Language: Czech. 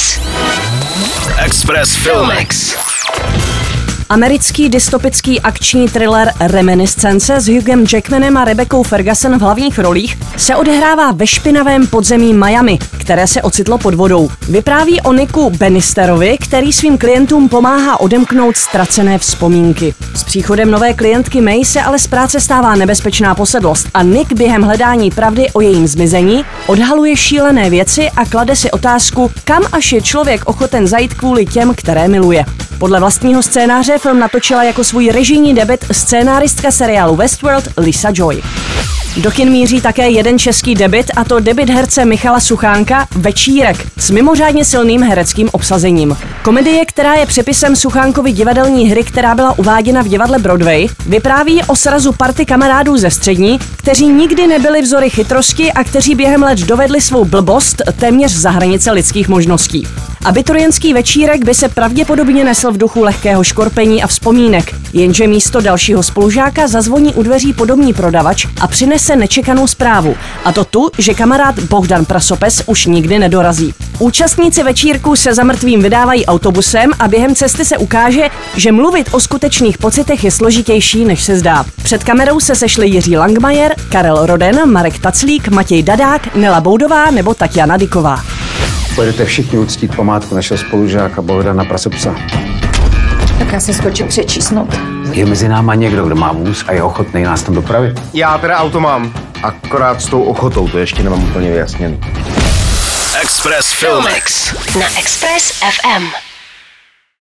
Express. Express Filmix. Americký dystopický akční thriller Reminiscence s Hughem Jackmanem a Rebeckou Ferguson v hlavních rolích se odehrává ve špinavém podzemí Miami, které se ocitlo pod vodou. Vypráví o Niku Benisterovi, který svým klientům pomáhá odemknout ztracené vzpomínky. S příchodem nové klientky May se ale z práce stává nebezpečná posedlost a Nick během hledání pravdy o jejím zmizení odhaluje šílené věci a klade si otázku, kam až je člověk ochoten zajít kvůli těm, které miluje. Podle vlastního scénáře film natočila jako svůj režijní debit scénáristka seriálu Westworld Lisa Joy. Do kin míří také jeden český debit, a to debit herce Michala Suchánka Večírek s mimořádně silným hereckým obsazením. Komedie, která je přepisem Suchánkovi divadelní hry, která byla uváděna v divadle Broadway, vypráví o srazu party kamarádů ze střední, kteří nikdy nebyli vzory chytrosti a kteří během let dovedli svou blbost téměř za hranice lidských možností. Abiturientský večírek by se pravděpodobně nesl v duchu lehkého škorpení a vzpomínek, jenže místo dalšího spolužáka zazvoní u dveří podobný prodavač a přinese nečekanou zprávu. A to tu, že kamarád Bohdan Prasopes už nikdy nedorazí. Účastníci večírku se za mrtvým vydávají autobusem a během cesty se ukáže, že mluvit o skutečných pocitech je složitější, než se zdá. Před kamerou se sešli Jiří Langmajer, Karel Roden, Marek Taclík, Matěj Dadák, Nela Boudová nebo Tatiana Diková. Pojedete všichni uctít památku našeho spolužáka Bohdana Prasopsa. Tak já si skočím přečísnout. Je mezi náma někdo, kdo má vůz a je ochotný nás tam dopravit? Já teda auto mám, akorát s tou ochotou, to ještě nemám úplně vyjasněný. Express Filmix. Na Express FM.